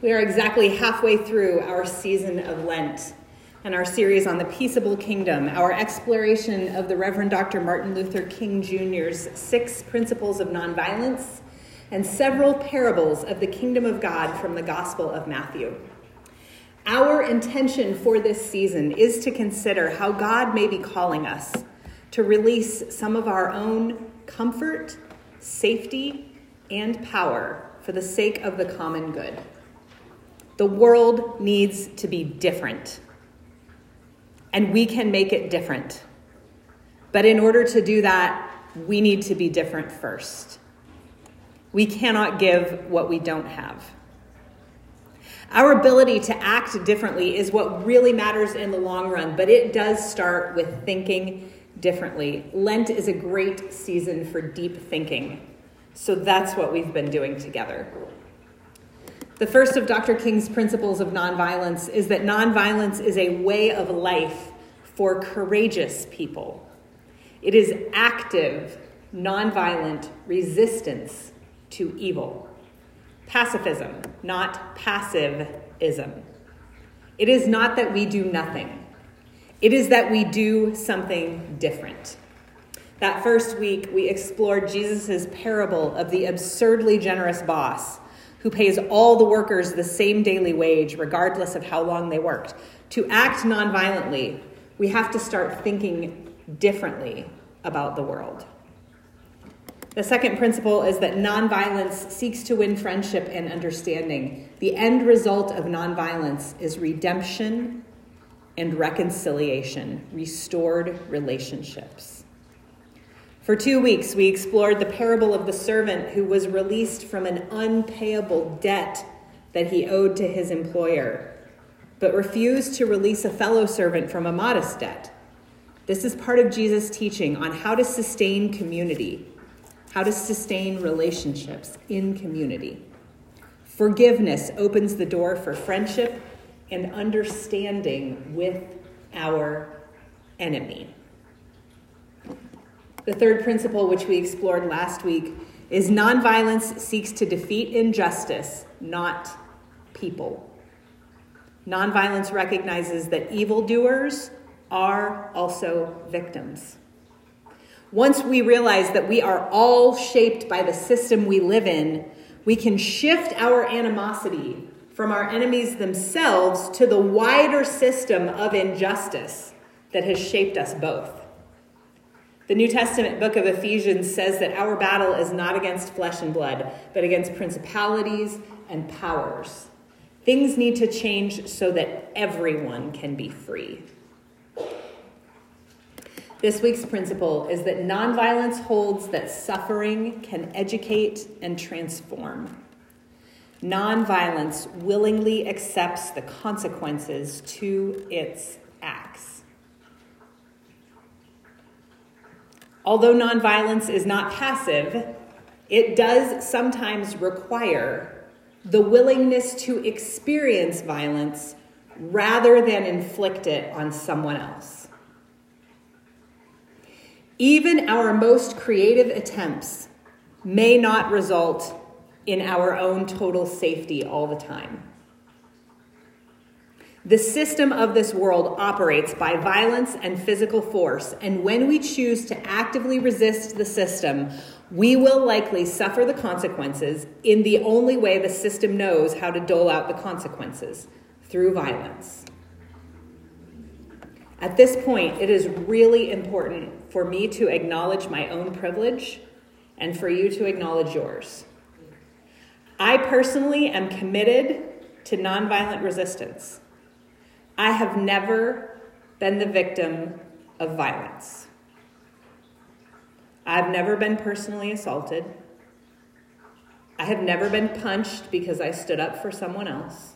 We are exactly halfway through our season of Lent and our series on the peaceable kingdom, our exploration of the Reverend Dr. Martin Luther King Jr.'s six principles of nonviolence and several parables of the kingdom of God from the Gospel of Matthew. Our intention for this season is to consider how God may be calling us to release some of our own comfort, safety, and power for the sake of the common good. The world needs to be different. And we can make it different. But in order to do that, we need to be different first. We cannot give what we don't have. Our ability to act differently is what really matters in the long run, but it does start with thinking differently. Lent is a great season for deep thinking. So that's what we've been doing together. The first of Dr. King's principles of nonviolence is that nonviolence is a way of life for courageous people. It is active, nonviolent resistance to evil. Pacifism, not passivism. It is not that we do nothing, it is that we do something different. That first week, we explored Jesus' parable of the absurdly generous boss who pays all the workers the same daily wage, regardless of how long they worked. To act nonviolently, we have to start thinking differently about the world. The second principle is that nonviolence seeks to win friendship and understanding. The end result of nonviolence is redemption and reconciliation, restored relationships. For two weeks, we explored the parable of the servant who was released from an unpayable debt that he owed to his employer, but refused to release a fellow servant from a modest debt. This is part of Jesus' teaching on how to sustain community, how to sustain relationships in community. Forgiveness opens the door for friendship and understanding with our enemy. The third principle, which we explored last week, is nonviolence seeks to defeat injustice, not people. Nonviolence recognizes that evildoers are also victims. Once we realize that we are all shaped by the system we live in, we can shift our animosity from our enemies themselves to the wider system of injustice that has shaped us both. The New Testament book of Ephesians says that our battle is not against flesh and blood, but against principalities and powers. Things need to change so that everyone can be free. This week's principle is that nonviolence holds that suffering can educate and transform. Nonviolence willingly accepts the consequences to its acts. Although nonviolence is not passive, it does sometimes require the willingness to experience violence rather than inflict it on someone else. Even our most creative attempts may not result in our own total safety all the time. The system of this world operates by violence and physical force, and when we choose to actively resist the system, we will likely suffer the consequences in the only way the system knows how to dole out the consequences through violence. At this point, it is really important for me to acknowledge my own privilege and for you to acknowledge yours. I personally am committed to nonviolent resistance. I have never been the victim of violence. I've never been personally assaulted. I have never been punched because I stood up for someone else.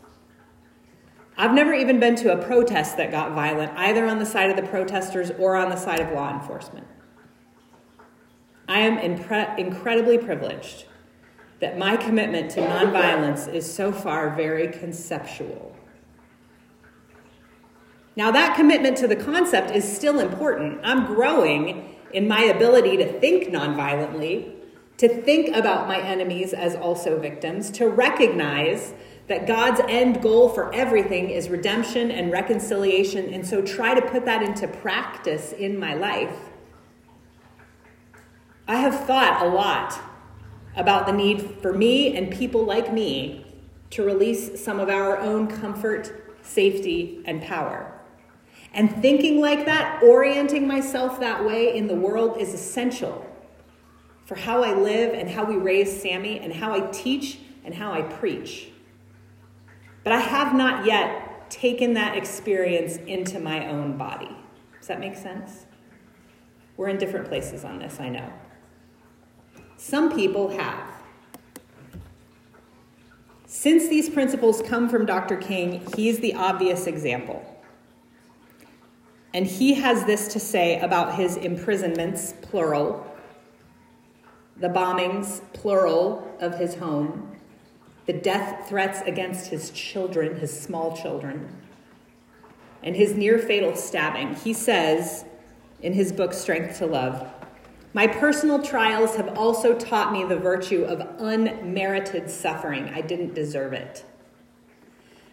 I've never even been to a protest that got violent, either on the side of the protesters or on the side of law enforcement. I am impre- incredibly privileged that my commitment to nonviolence is so far very conceptual. Now, that commitment to the concept is still important. I'm growing in my ability to think nonviolently, to think about my enemies as also victims, to recognize that God's end goal for everything is redemption and reconciliation, and so try to put that into practice in my life. I have thought a lot about the need for me and people like me to release some of our own comfort, safety, and power. And thinking like that, orienting myself that way in the world is essential for how I live and how we raise Sammy and how I teach and how I preach. But I have not yet taken that experience into my own body. Does that make sense? We're in different places on this, I know. Some people have. Since these principles come from Dr. King, he's the obvious example. And he has this to say about his imprisonments, plural, the bombings, plural, of his home, the death threats against his children, his small children, and his near fatal stabbing. He says in his book, Strength to Love, my personal trials have also taught me the virtue of unmerited suffering. I didn't deserve it.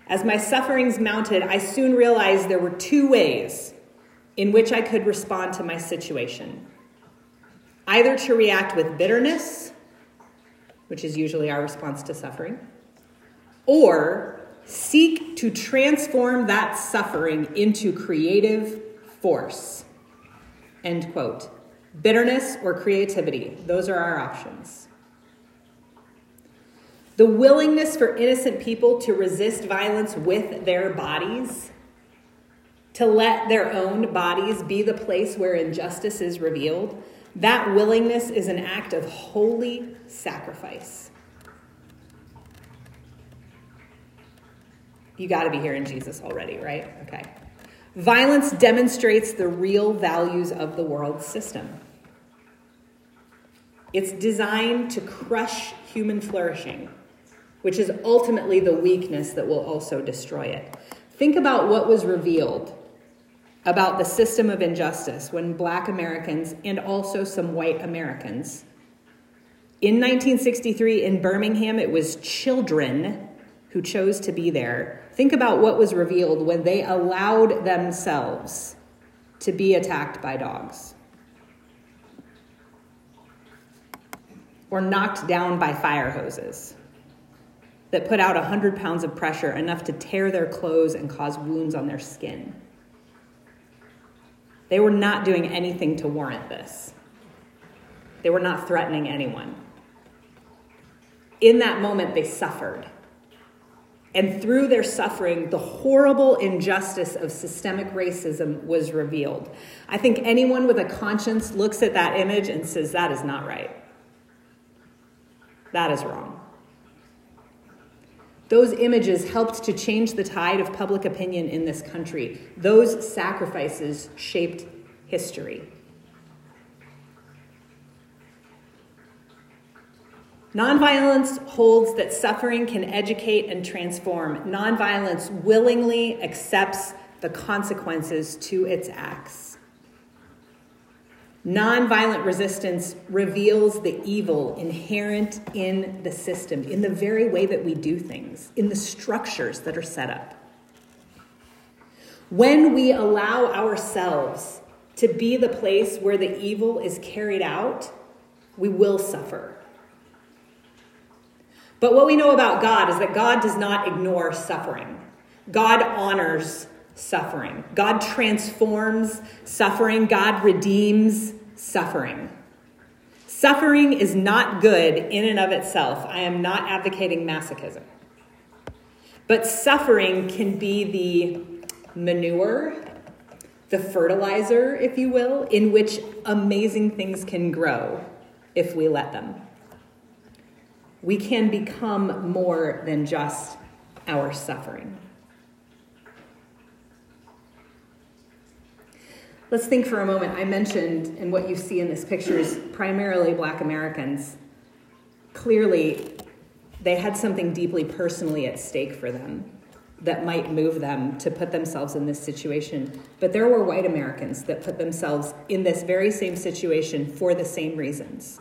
As my sufferings mounted, I soon realized there were two ways in which I could respond to my situation either to react with bitterness, which is usually our response to suffering, or seek to transform that suffering into creative force. End quote. Bitterness or creativity, those are our options. The willingness for innocent people to resist violence with their bodies to let their own bodies be the place where injustice is revealed, that willingness is an act of holy sacrifice. You got to be hearing Jesus already, right? Okay. Violence demonstrates the real values of the world system. It's designed to crush human flourishing, which is ultimately the weakness that will also destroy it. Think about what was revealed about the system of injustice when black Americans and also some white Americans. In 1963 in Birmingham, it was children who chose to be there. Think about what was revealed when they allowed themselves to be attacked by dogs or knocked down by fire hoses that put out 100 pounds of pressure, enough to tear their clothes and cause wounds on their skin. They were not doing anything to warrant this. They were not threatening anyone. In that moment, they suffered. And through their suffering, the horrible injustice of systemic racism was revealed. I think anyone with a conscience looks at that image and says, that is not right. That is wrong. Those images helped to change the tide of public opinion in this country. Those sacrifices shaped history. Nonviolence holds that suffering can educate and transform. Nonviolence willingly accepts the consequences to its acts. Nonviolent resistance reveals the evil inherent in the system, in the very way that we do things, in the structures that are set up. When we allow ourselves to be the place where the evil is carried out, we will suffer. But what we know about God is that God does not ignore suffering. God honors suffering. God transforms suffering. God redeems suffering. Suffering is not good in and of itself. I am not advocating masochism. But suffering can be the manure, the fertilizer, if you will, in which amazing things can grow if we let them. We can become more than just our suffering. Let's think for a moment. I mentioned, and what you see in this picture is primarily black Americans. Clearly, they had something deeply personally at stake for them that might move them to put themselves in this situation. But there were white Americans that put themselves in this very same situation for the same reasons.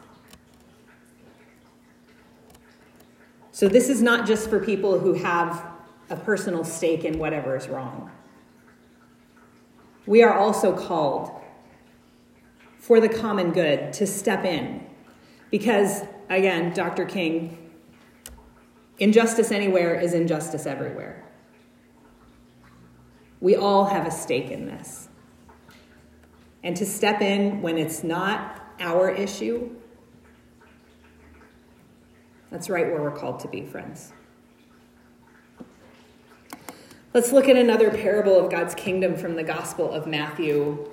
So this is not just for people who have a personal stake in whatever is wrong. We are also called for the common good to step in. Because, again, Dr. King, injustice anywhere is injustice everywhere. We all have a stake in this. And to step in when it's not our issue, that's right where we're called to be, friends. Let's look at another parable of God's kingdom from the Gospel of Matthew,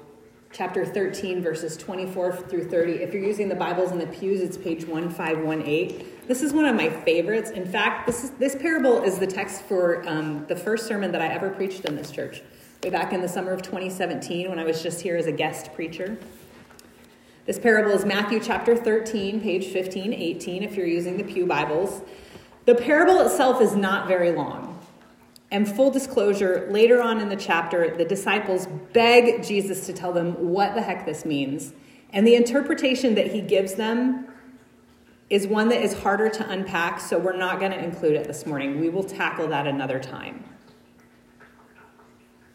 chapter 13, verses 24 through 30. If you're using the Bibles in the pews, it's page 1518. This is one of my favorites. In fact, this, is, this parable is the text for um, the first sermon that I ever preached in this church, way back in the summer of 2017 when I was just here as a guest preacher. This parable is Matthew chapter 13, page 1518, if you're using the Pew Bibles. The parable itself is not very long. And full disclosure, later on in the chapter, the disciples beg Jesus to tell them what the heck this means. And the interpretation that he gives them is one that is harder to unpack, so we're not going to include it this morning. We will tackle that another time.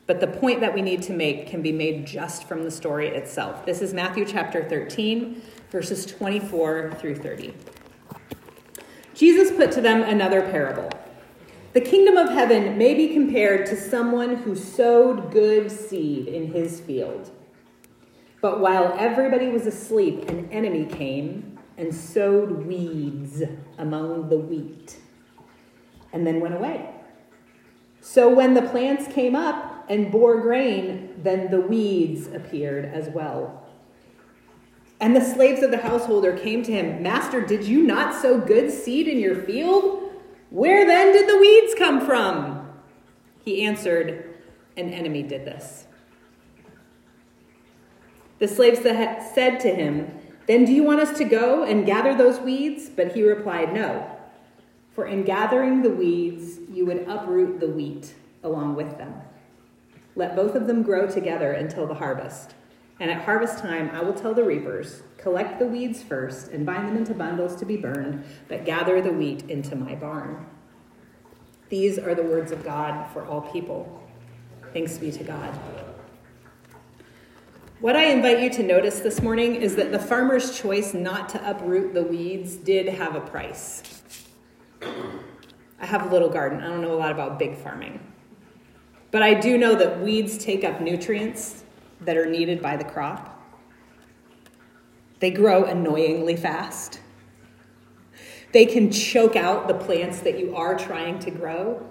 But the point that we need to make can be made just from the story itself. This is Matthew chapter 13, verses 24 through 30. Jesus put to them another parable. The kingdom of heaven may be compared to someone who sowed good seed in his field. But while everybody was asleep, an enemy came and sowed weeds among the wheat and then went away. So when the plants came up, and bore grain, then the weeds appeared as well. And the slaves of the householder came to him, Master, did you not sow good seed in your field? Where then did the weeds come from? He answered, An enemy did this. The slaves said to him, Then do you want us to go and gather those weeds? But he replied, No. For in gathering the weeds, you would uproot the wheat along with them. Let both of them grow together until the harvest. And at harvest time, I will tell the reapers collect the weeds first and bind them into bundles to be burned, but gather the wheat into my barn. These are the words of God for all people. Thanks be to God. What I invite you to notice this morning is that the farmer's choice not to uproot the weeds did have a price. I have a little garden. I don't know a lot about big farming. But I do know that weeds take up nutrients that are needed by the crop. They grow annoyingly fast. They can choke out the plants that you are trying to grow.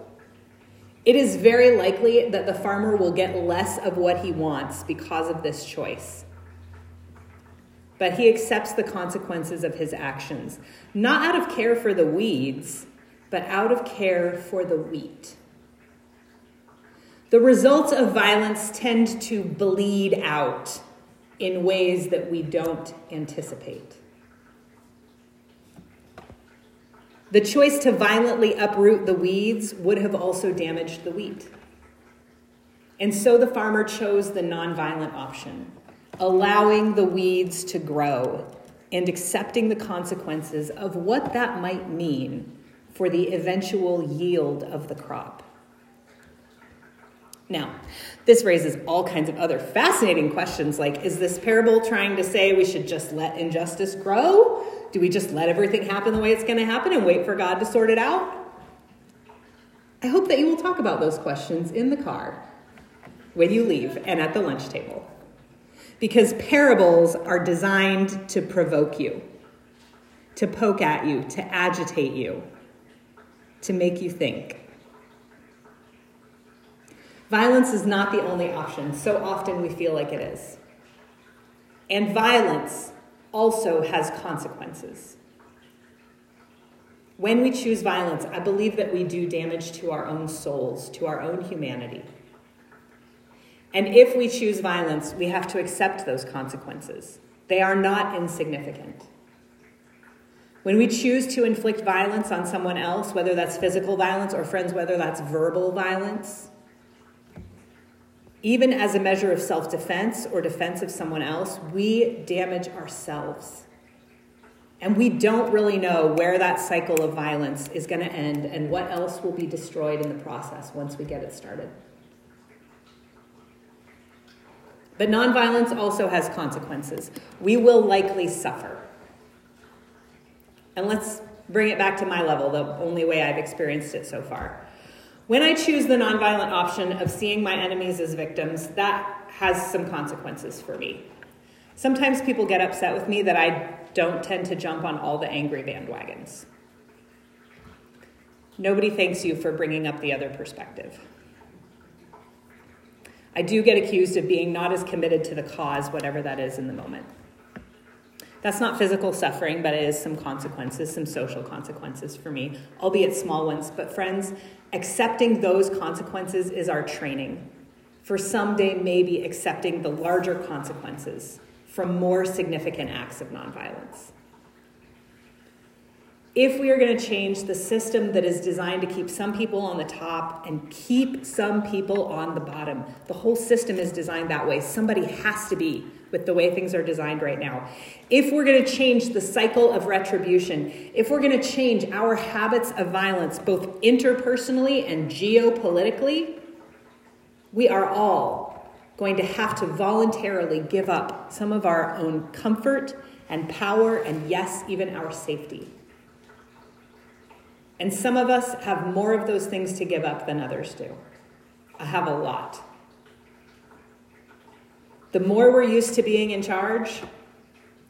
It is very likely that the farmer will get less of what he wants because of this choice. But he accepts the consequences of his actions, not out of care for the weeds, but out of care for the wheat. The results of violence tend to bleed out in ways that we don't anticipate. The choice to violently uproot the weeds would have also damaged the wheat. And so the farmer chose the nonviolent option, allowing the weeds to grow and accepting the consequences of what that might mean for the eventual yield of the crop. Now, this raises all kinds of other fascinating questions like is this parable trying to say we should just let injustice grow? Do we just let everything happen the way it's going to happen and wait for God to sort it out? I hope that you will talk about those questions in the car when you leave and at the lunch table. Because parables are designed to provoke you, to poke at you, to agitate you, to make you think. Violence is not the only option. So often we feel like it is. And violence also has consequences. When we choose violence, I believe that we do damage to our own souls, to our own humanity. And if we choose violence, we have to accept those consequences. They are not insignificant. When we choose to inflict violence on someone else, whether that's physical violence or friends, whether that's verbal violence, even as a measure of self defense or defense of someone else, we damage ourselves. And we don't really know where that cycle of violence is going to end and what else will be destroyed in the process once we get it started. But nonviolence also has consequences. We will likely suffer. And let's bring it back to my level, the only way I've experienced it so far. When I choose the nonviolent option of seeing my enemies as victims, that has some consequences for me. Sometimes people get upset with me that I don't tend to jump on all the angry bandwagons. Nobody thanks you for bringing up the other perspective. I do get accused of being not as committed to the cause, whatever that is in the moment. That's not physical suffering, but it is some consequences, some social consequences for me, albeit small ones. But, friends, accepting those consequences is our training. For someday, maybe accepting the larger consequences from more significant acts of nonviolence. If we are going to change the system that is designed to keep some people on the top and keep some people on the bottom, the whole system is designed that way. Somebody has to be with the way things are designed right now. If we're going to change the cycle of retribution, if we're going to change our habits of violence, both interpersonally and geopolitically, we are all going to have to voluntarily give up some of our own comfort and power, and yes, even our safety. And some of us have more of those things to give up than others do. I have a lot. The more we're used to being in charge,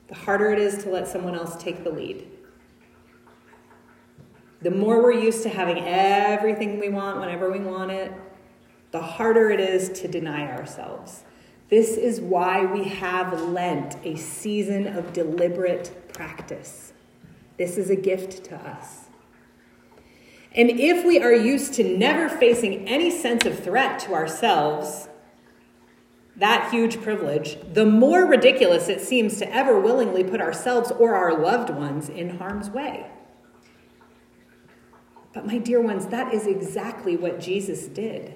the harder it is to let someone else take the lead. The more we're used to having everything we want whenever we want it, the harder it is to deny ourselves. This is why we have Lent, a season of deliberate practice. This is a gift to us. And if we are used to never facing any sense of threat to ourselves, that huge privilege, the more ridiculous it seems to ever willingly put ourselves or our loved ones in harm's way. But, my dear ones, that is exactly what Jesus did.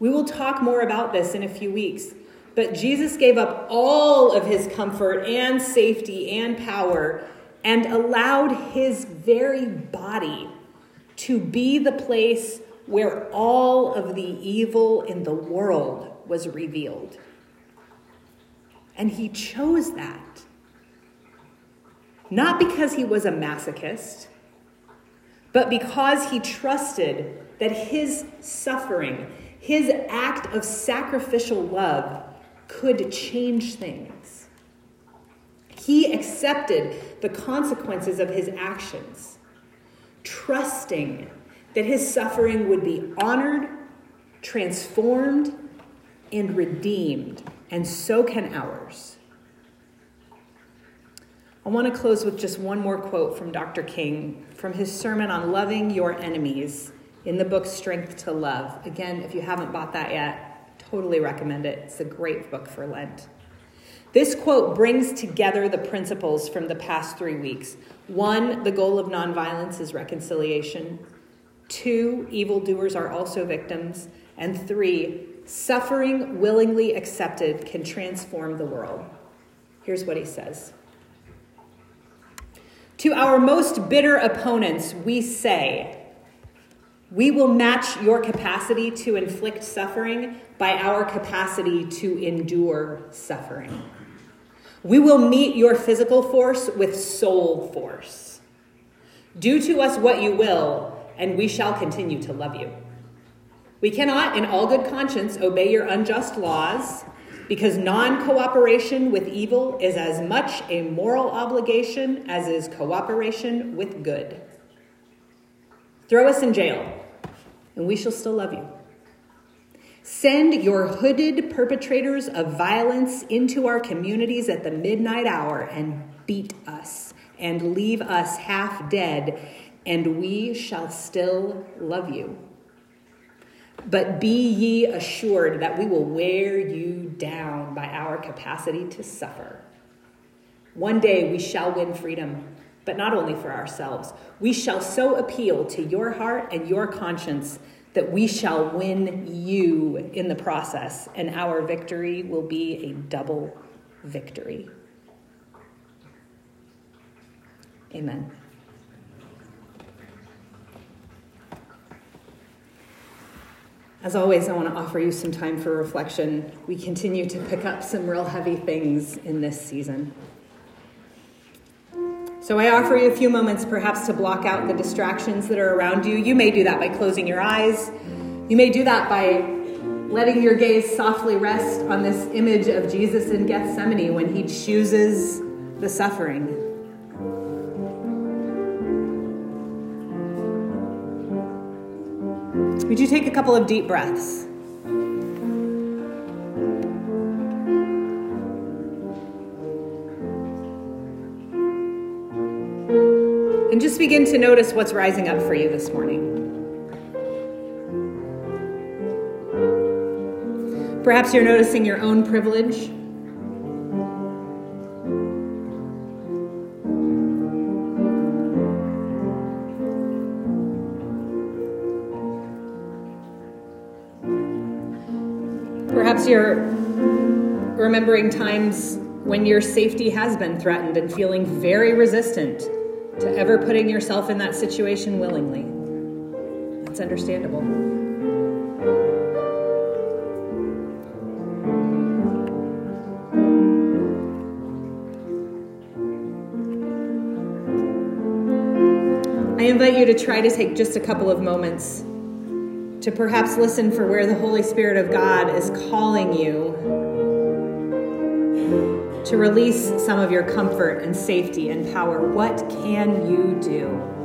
We will talk more about this in a few weeks, but Jesus gave up all of his comfort and safety and power and allowed his very body to be the place where all of the evil in the world was revealed. And he chose that. Not because he was a masochist, but because he trusted that his suffering, his act of sacrificial love, could change things. He accepted the consequences of his actions, trusting that his suffering would be honored, transformed, and redeemed, and so can ours. I want to close with just one more quote from Dr. King from his sermon on loving your enemies in the book Strength to Love. Again, if you haven't bought that yet, totally recommend it. It's a great book for Lent. This quote brings together the principles from the past three weeks. One, the goal of nonviolence is reconciliation. Two, evildoers are also victims. And three, suffering willingly accepted can transform the world. Here's what he says To our most bitter opponents, we say, we will match your capacity to inflict suffering by our capacity to endure suffering. We will meet your physical force with soul force. Do to us what you will, and we shall continue to love you. We cannot, in all good conscience, obey your unjust laws because non cooperation with evil is as much a moral obligation as is cooperation with good. Throw us in jail, and we shall still love you. Send your hooded perpetrators of violence into our communities at the midnight hour and beat us and leave us half dead and we shall still love you. But be ye assured that we will wear you down by our capacity to suffer. One day we shall win freedom, but not only for ourselves. We shall so appeal to your heart and your conscience that we shall win you in the process, and our victory will be a double victory. Amen. As always, I want to offer you some time for reflection. We continue to pick up some real heavy things in this season. So I offer you a few moments perhaps to block out the distractions that are around you. You may do that by closing your eyes. You may do that by letting your gaze softly rest on this image of Jesus in Gethsemane when he chooses the suffering. Would you take a couple of deep breaths? And just begin to notice what's rising up for you this morning. Perhaps you're noticing your own privilege. Remembering times when your safety has been threatened and feeling very resistant to ever putting yourself in that situation willingly. That's understandable. I invite you to try to take just a couple of moments to perhaps listen for where the Holy Spirit of God is calling you to release some of your comfort and safety and power. What can you do?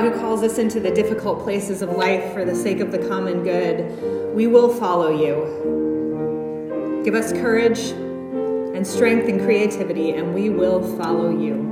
God, who calls us into the difficult places of life for the sake of the common good, we will follow you. Give us courage and strength and creativity, and we will follow you.